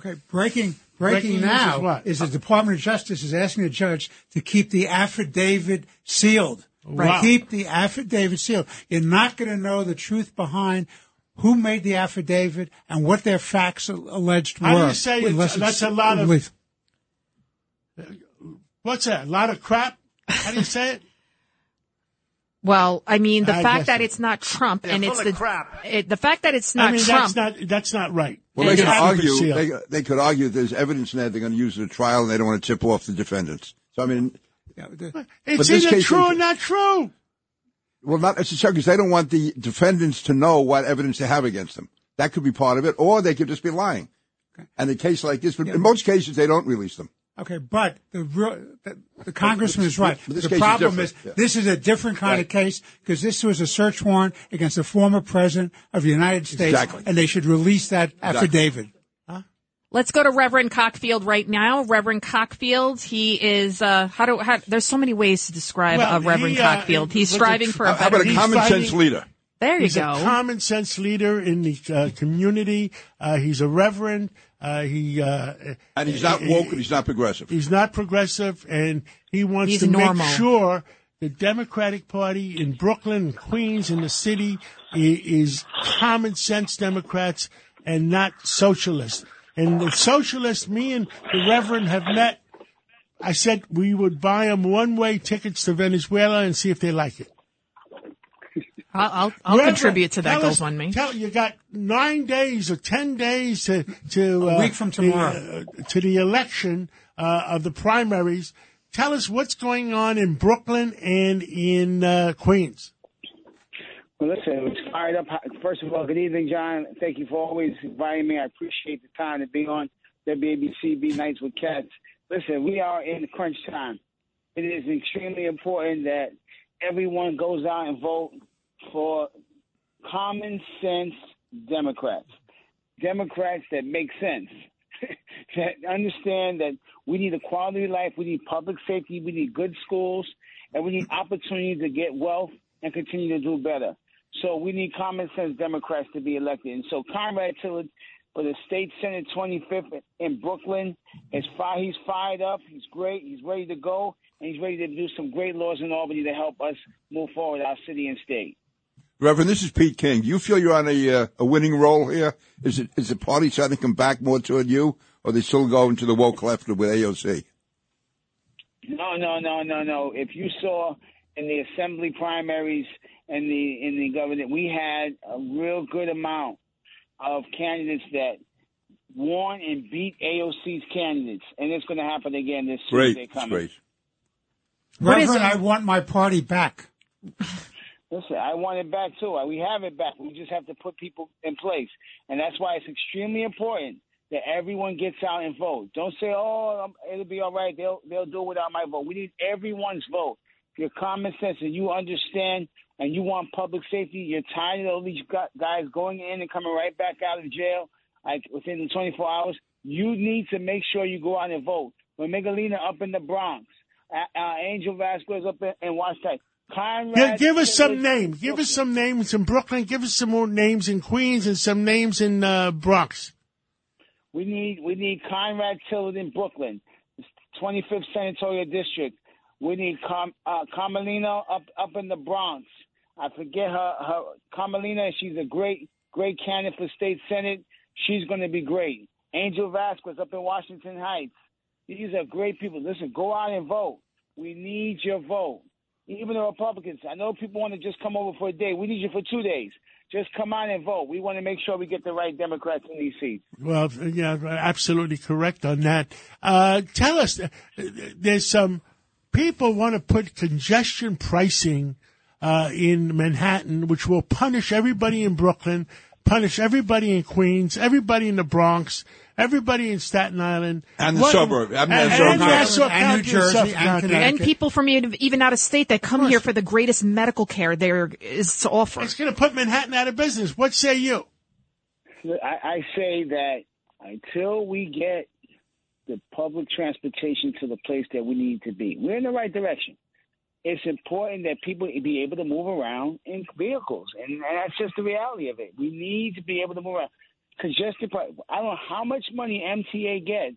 Okay, breaking breaking, Breaking now is what? the Department of Justice is asking the judge to keep the affidavit sealed. Wow. Keep the affidavit sealed. You're not going to know the truth behind who made the affidavit and what their facts al- alleged How do were. you say it's- unless that's a lot of- unless- What's that? A lot of crap? How do you say it? Well, I mean, the I fact that it- it's not Trump and it's the crap. It, the fact that it's not I mean, Trump. that's not that's not right. Well, they could argue. They, they could argue that there's evidence in there they're going to use in a trial, and they don't want to tip off the defendants. So I mean, yeah, the- it's either case true or not true. well, not necessarily because they don't want the defendants to know what evidence they have against them. That could be part of it, or they could just be lying. And a case like this, but in most cases, they don't release them. Okay, but the, real- the, the congressman is right. This the case is problem is yeah. this is a different kind of case because this was a search warrant against a former president of the United States, Exactly. and they should release that affidavit. Let's go to Reverend Cockfield right now. Reverend Cockfield, he is, uh, how do, how, there's so many ways to describe Well, uh, Reverend he, uh, Cockfield. He's striving for a How about a common sense leader? There you He's go. a common sense leader in the uh, community. Uh, he's a reverend. Uh, he uh, And he's not woke and he's not progressive. he's not progressive, and he wants He's to normal. make sure the Democratic Party in Brooklyn, Queens, in the city is common sense Democrats and not socialists. And the socialists, me and the Reverend have met. I said we would buy them one-way tickets to Venezuela and see if they like it. I'll, I'll, I'll contribute to that tell us- GoFundMe. Tell, you got nine days or ten days to to A uh, week from the, tomorrow. uh, to the election uh, of the primaries. Tell us what's going on in Brooklyn and in uh, Queens. Well, listen, it's fired up. First of all, good evening, John. Thank you for always inviting me. I appreciate the time to be on WABC B Nights with Cats. Listen, we are in crunch time. It is extremely important that everyone goes out and vote for common sense Democrats. Democrats that make sense, that understand that we need a quality of life, we need public safety, we need good schools, and we need opportunity to get wealth and continue to do better. So we need common sense Democrats to be elected. And so Conrad Tillard for the state senate 25th in Brooklyn is fi- he's fired up. He's great. He's ready to go, and he's ready to do some great laws in Albany to help us move forward our city and state. Reverend, this is Pete King. Do you feel you're on a uh, a winning roll here? Is it is the party starting to come back more toward you, or they still going to the woke left with AOC? No, no, no, no, no. If you saw in the assembly primaries and the in the government, we had a real good amount of candidates that won and beat AOC's candidates, and it's going to happen again this Great, Tuesday coming. great. What is Reverend. I want my party back. Listen, I want it back too. We have it back. We just have to put people in place, and that's why it's extremely important that everyone gets out and vote. Don't say, "Oh, it'll be all right. They'll they'll do it without my vote." We need everyone's vote. You're common sense and you understand and you want public safety, you're tired of all these guys going in and coming right back out of jail like within the 24 hours. You need to make sure you go out and vote. When Miguelina up in the Bronx, uh, Angel Vasquez up in, in Washington. Conrad Give, give us some names. Give us some names in Brooklyn. Give us some more names in Queens and some names in uh, Bronx. We need we need Conrad Tillard in Brooklyn, 25th Senatorial District. We need Carm, uh, Carmelina up up in the Bronx. I forget her her Carmelina. She's a great great candidate for state senate. She's going to be great. Angel Vasquez up in Washington Heights. These are great people. Listen, go out and vote. We need your vote. Even the Republicans. I know people want to just come over for a day. We need you for two days. Just come on and vote. We want to make sure we get the right Democrats in these seats. Well, yeah, absolutely correct on that. Uh, tell us, uh, there's some people want to put congestion pricing uh, in Manhattan, which will punish everybody in Brooklyn, punish everybody in Queens, everybody in the Bronx, everybody in Staten Island, And the What- suburb. I and, mean, and, the suburb. And New Jersey and Connecticut. And people from even even out of state that come here for the greatest medical care there is to offer. It's going to put Manhattan out of business. What say you? I, I say that until we get the public transportation to the place that we need to be, we're in the right direction. It's important that people be able to move around in vehicles, and, and that's just the reality of it. We need to be able to move around. Congested. I don't know how much money MTA gets,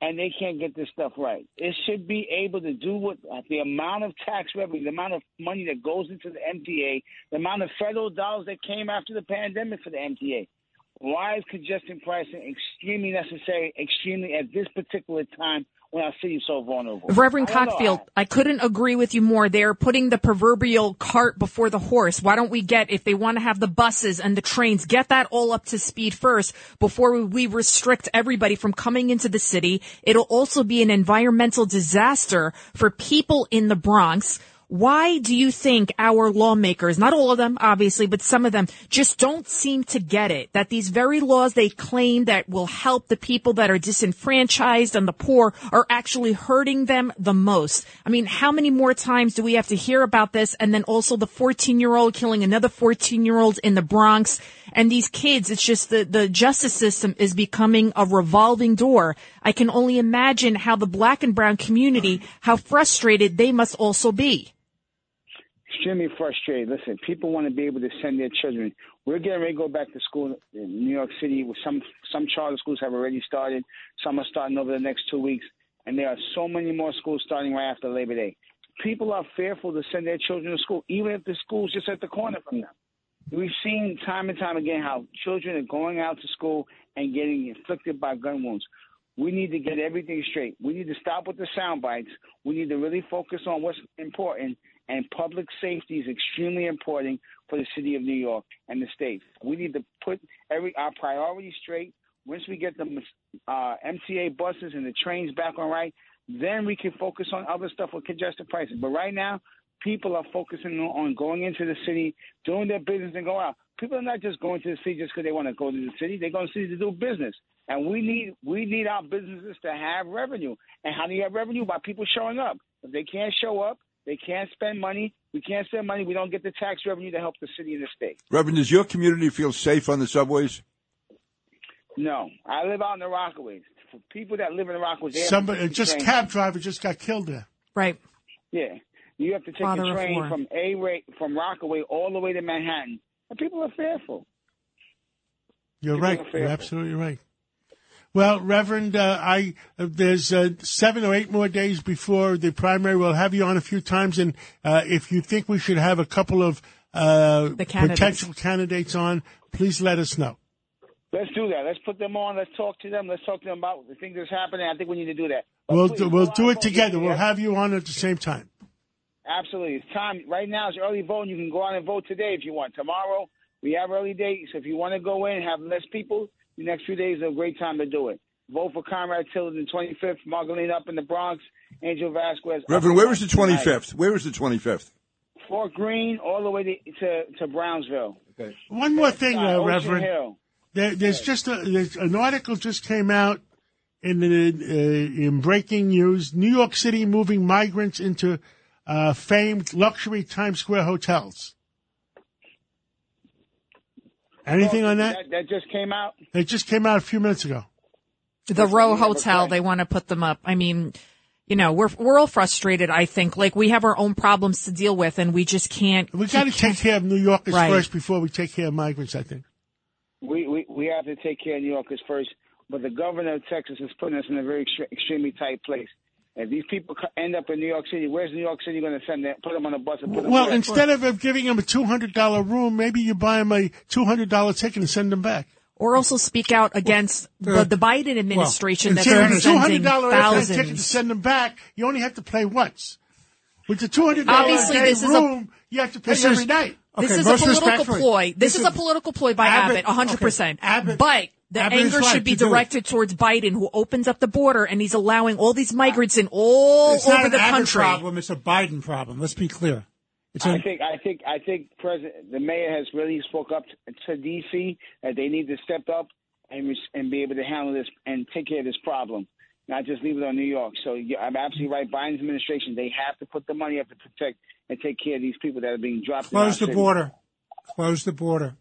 and they can't get this stuff right. It should be able to do what uh, the amount of tax revenue, the amount of money that goes into the MTA, the amount of federal dollars that came after the pandemic for the MTA. Why is congestion pricing extremely necessary, extremely at this particular time when our city is so vulnerable? Reverend I. Cockfield, I couldn't agree with you more. They're putting the proverbial cart before the horse. Why don't we get, if they want to have the buses and the trains, get that all up to speed first before we restrict everybody from coming into the city. It'll also be an environmental disaster for people in the Bronx. Why do you think our lawmakers, not all of them, obviously, but some of them, just don't seem to get it? That these very laws they claim that will help the people that are disenfranchised and the poor are actually hurting them the most. I mean, how many more times do we have to hear about this? And then also the 14 year old killing another 14 year old in the Bronx. And these kids, it's just the, the justice system is becoming a revolving door. I can only imagine how the black and brown community, how frustrated they must also be. Extremely frustrated. Listen, people want to be able to send their children. We're getting ready to go back to school in New York City. With some some charter schools have already started. Some are starting over the next two weeks, and there are so many more schools starting right after Labor Day. People are fearful to send their children to school, even if the school's just at the corner from them. We've seen time and time again how children are going out to school and getting inflicted by gun wounds. We need to get everything straight. We need to stop with the sound bites. We need to really focus on what's important. And public safety is extremely important for the city of New York and the state. We need to put every our priorities straight. Once we get the uh, MTA buses and the trains back on right, then we can focus on other stuff with congested pricing. But right now, people are focusing on going into the city, doing their business, and go out. People are not just going to the city just because they want to go to the city. They're going to the city to do business, and we need we need our businesses to have revenue. And how do you have revenue? By people showing up. If they can't show up, they can't spend money. We can't spend money. We don't get the tax revenue to help the city and the state. Reverend, does your community feel safe on the subways? No, I live out in the Rockaways. For people that live in the Rockaways, they have to Somebody, take just train. cab driver just got killed there. Right. Yeah, you have to take Father a train from A Ray from Rockaway all the way to Manhattan, and people are fearful. You're People right. are You're absolutely right. Well, Reverend, uh, I uh, there's uh, seven or eight more days before the primary. We'll have you on a few times, and uh, if you think we should have a couple of uh, The candidates. potential candidates on, please let us know. Let's do that. Let's put them on. Let's talk to them. Let's talk to them about the things that's happening. I think we need to do that. But We'll please, do, we'll do it together. We'll have you on at the same time. Absolutely. It's time. Right now it's early voting. You can go out and vote today if you want. Tomorrow we have early dates. If you want to go in and have less people, the next few days are a great time to do it. Vote for Comrade Conrad Tilden, 25th. Marguerite up in the Bronx. Angel Vasquez. Reverend, in where is the tonight. 25th? Where is the 25th? Fort Greene all the way to to, to Brownsville. One more thing, Uh, Ocean Reverend. Hill. There, there's just a, there's an article just came out in the uh, in breaking news. New York City moving migrants into uh, famed luxury Times Square hotels. Anything oh, on that? that? That just came out. It just came out a few minutes ago. The Row we have a Hotel, they want to put them up. I mean, you know, we're we're all frustrated. I think like we have our own problems to deal with, and we just can't. We got to take care of New Yorkers Right. first before we take care of migrants. I think. We, we we have to take care of New Yorkers first. But the governor of Texas is putting us in a very extremely tight place. If these people end up in New York City, where's New York City going to send them? Put them on a bus and put them Well, where? instead of uh, giving them a two hundred dollar room, maybe you buy them a two hundred dollar ticket and send them back. Or also speak out against the, the Biden administration in that's fairness- two sending hundred dollar ticket to send them back. You only have to pay once. With the two hundred dollar Obviously, this is a- room, you have to pay every is- night. This is a political ploy. This, this is, is- a political ploy by Abbott- Abbott, 100%. okay, Abbott- but the Abbott anger should be to directed towards Biden, who opens up the border and he's allowing all these migrants in all It's not over an the Abbott country. problem. It's a Biden problem. Let's be clear. It's I a, think I think I think President the mayor has really spoke up to, to DC that they need to step up and and be able to handle this and take care of this problem, not just leave it on New York. So yeah, I'm absolutely right. Biden's administration they have to put the money up to protect and take care of these people that are being dropped. close the city. border. Close the border.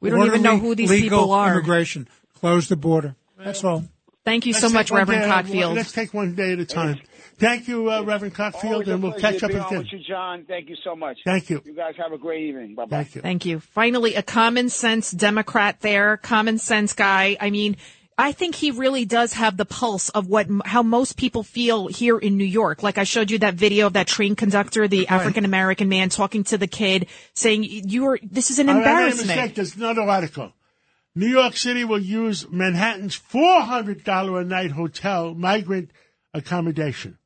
We don't even know who these legal people are. Immigration. Close the border. That's all. Thank you Let's so much, Reverend day at Cockfield. Let's take one day at a time. Thank you, uh, Reverend Cockfield, Always and we'll catch up be on again. with you, John. Thank you so much. Thank you. You guys have a great evening. Bye bye. Thank you. Thank you. Finally, a common sense Democrat there, common sense guy. I mean, I think he really does have the pulse of what how most people feel here in New York. Like I showed you that video of that train conductor, the African American man talking to the kid, saying, "You are this is an embarrassment." I made a embarrassment." mistake. There's another article. New York City will use Manhattan's $400 a night hotel migrant accommodation.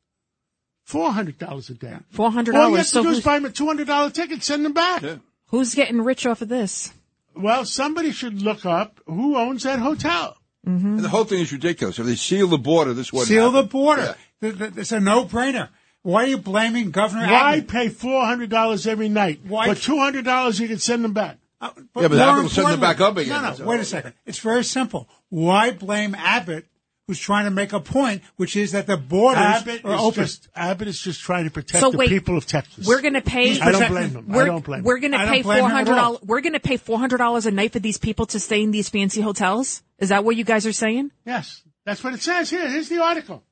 $400 a day. Four hundred All you have dollars. to So do is who's, buy them a $200 ticket, send them back. who's getting rich off of this? Well, somebody should look up who owns that hotel. And the whole thing is ridiculous. If they seal the border, this wouldn't Seal the border. Yeah. Th- th- It's a no-brainer. Why are you blaming Governor Why Abbott? pay $400 every night? Why- For $200, you can send them back. Uh, Yeah, but more Abbott will send them importantly- back up again. No, no, So- wait a second. It's very simple. Why blame Abbott, who's trying to make a point, which is that the borders Abbott are is, open? just, Abbott is just trying to protect So the wait, people of Texas. We're going to pay. I don't blame them. I We're, don't blame we're going to pay blame four him at hundred all. dollars. We're going to pay four hundred dollars a night for these people to stay in these fancy hotels. Is that what you guys are saying? Yes, that's what it says here. Here's the article.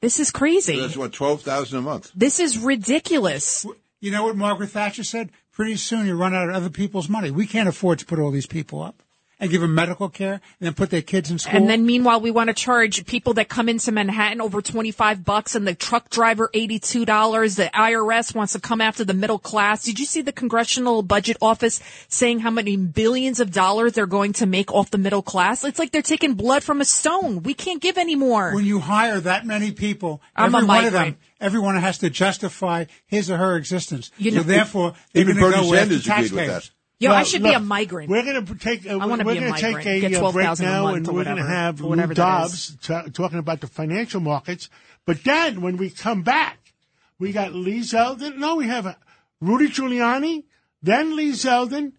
This is crazy. That's what twelve thousand a month. This is ridiculous. You know what Margaret Thatcher said? Pretty soon you run out of other people's money. We can't afford to put all these people up and give them medical care and then put their kids in school. And then meanwhile, we want to charge people that come into Manhattan over 25 bucks and the truck driver $82. The IRS wants to come after the middle class. Did you see the congressional budget office saying how many billions of dollars they're going to make off the middle class? It's like they're taking blood from a stone. We can't give any more. when you hire that many people, I'm every a one of them, everyone has to justify his or her existence. You so therefore, they're Even going to Bernie go after Sanders agreed with taxpayers. That. Yo, I Well, should be a migrant. We're going to take. Uh, I wanna we're be a gonna take migrant. a Get uh, 12,000 a month and or we're going to whatever, have Lou whatever that Dobbs ta talking about the financial markets. But then, when we come back, we got Lee Zeldin. No, we have uh, Rudy Giuliani, then Lee Zeldin,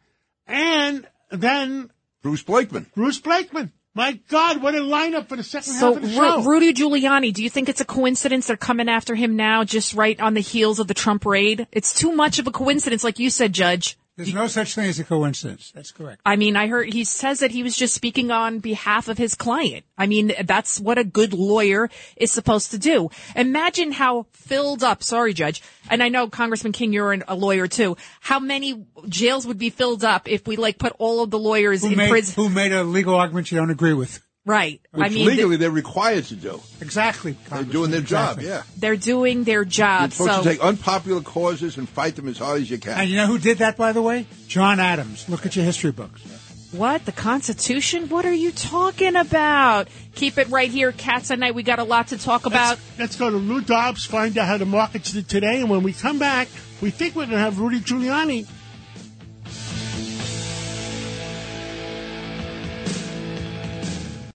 and then Bruce Blakeman. Bruce Blakeman. My God, what a lineup for the second So, half of the Ru- show! Rudy Giuliani, do you think it's a coincidence they're coming after him now, just right on the heels of the Trump raid? It's too much of a coincidence, like you said, Judge. There's no such thing as a coincidence. That's correct. I mean, I heard he says that he was just speaking on behalf of his client. I mean, that's what a good lawyer is supposed to do. Imagine how filled up, sorry, Judge, and I know Congressman King, you're an- a lawyer too, how many jails would be filled up if we like put all of the lawyers Who in made, prison? who made a legal argument you don't agree with? Right. Which I mean, legally they're required to do. Exactly. They're doing their job. Exactly. Yeah. they're doing their job. You're job. supposed So to take unpopular causes and fight them as hard as you can. And you know who did that, by the way? John Adams. Look at your history books. What? The Constitution? What are you talking about? Keep it right here, Cats at Night. We got a lot to talk about. Let's, let's go to Lou Dobbs, find out how the markets did today, and when we come back, we think we're going to have Rudy Giuliani